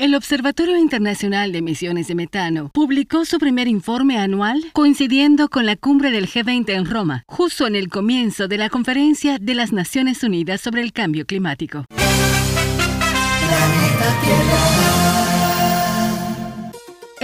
El Observatorio Internacional de Emisiones de Metano publicó su primer informe anual coincidiendo con la cumbre del G20 en Roma, justo en el comienzo de la conferencia de las Naciones Unidas sobre el Cambio Climático.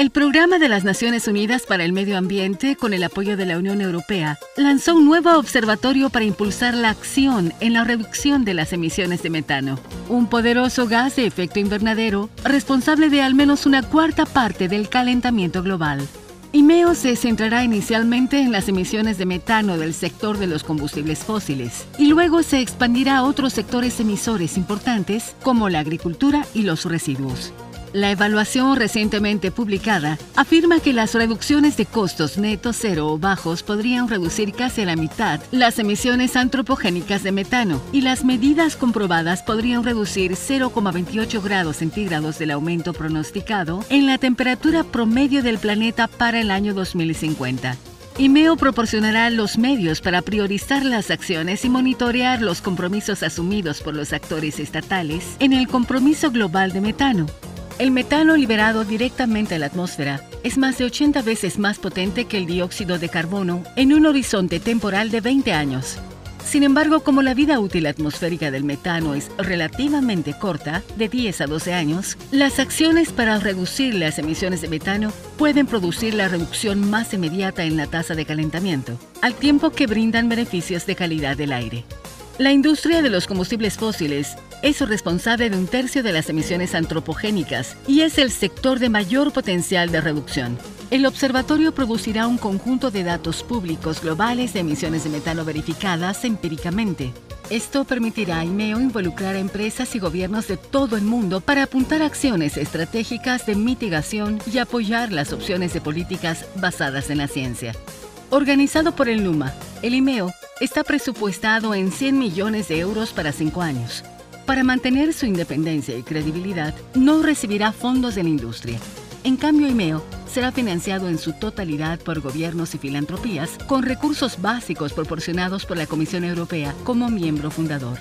El Programa de las Naciones Unidas para el Medio Ambiente, con el apoyo de la Unión Europea, lanzó un nuevo observatorio para impulsar la acción en la reducción de las emisiones de metano, un poderoso gas de efecto invernadero responsable de al menos una cuarta parte del calentamiento global. IMEO se centrará inicialmente en las emisiones de metano del sector de los combustibles fósiles y luego se expandirá a otros sectores emisores importantes como la agricultura y los residuos. La evaluación recientemente publicada afirma que las reducciones de costos netos cero o bajos podrían reducir casi a la mitad las emisiones antropogénicas de metano y las medidas comprobadas podrían reducir 0,28 grados centígrados del aumento pronosticado en la temperatura promedio del planeta para el año 2050. IMEO proporcionará los medios para priorizar las acciones y monitorear los compromisos asumidos por los actores estatales en el compromiso global de metano, el metano liberado directamente a la atmósfera es más de 80 veces más potente que el dióxido de carbono en un horizonte temporal de 20 años. Sin embargo, como la vida útil atmosférica del metano es relativamente corta, de 10 a 12 años, las acciones para reducir las emisiones de metano pueden producir la reducción más inmediata en la tasa de calentamiento, al tiempo que brindan beneficios de calidad del aire. La industria de los combustibles fósiles es responsable de un tercio de las emisiones antropogénicas y es el sector de mayor potencial de reducción. El observatorio producirá un conjunto de datos públicos globales de emisiones de metano verificadas empíricamente. Esto permitirá a IMEO involucrar a empresas y gobiernos de todo el mundo para apuntar acciones estratégicas de mitigación y apoyar las opciones de políticas basadas en la ciencia. Organizado por el NUMA, el IMEO está presupuestado en 100 millones de euros para cinco años. Para mantener su independencia y credibilidad, no recibirá fondos de la industria. En cambio, IMEO será financiado en su totalidad por gobiernos y filantropías con recursos básicos proporcionados por la Comisión Europea como miembro fundador.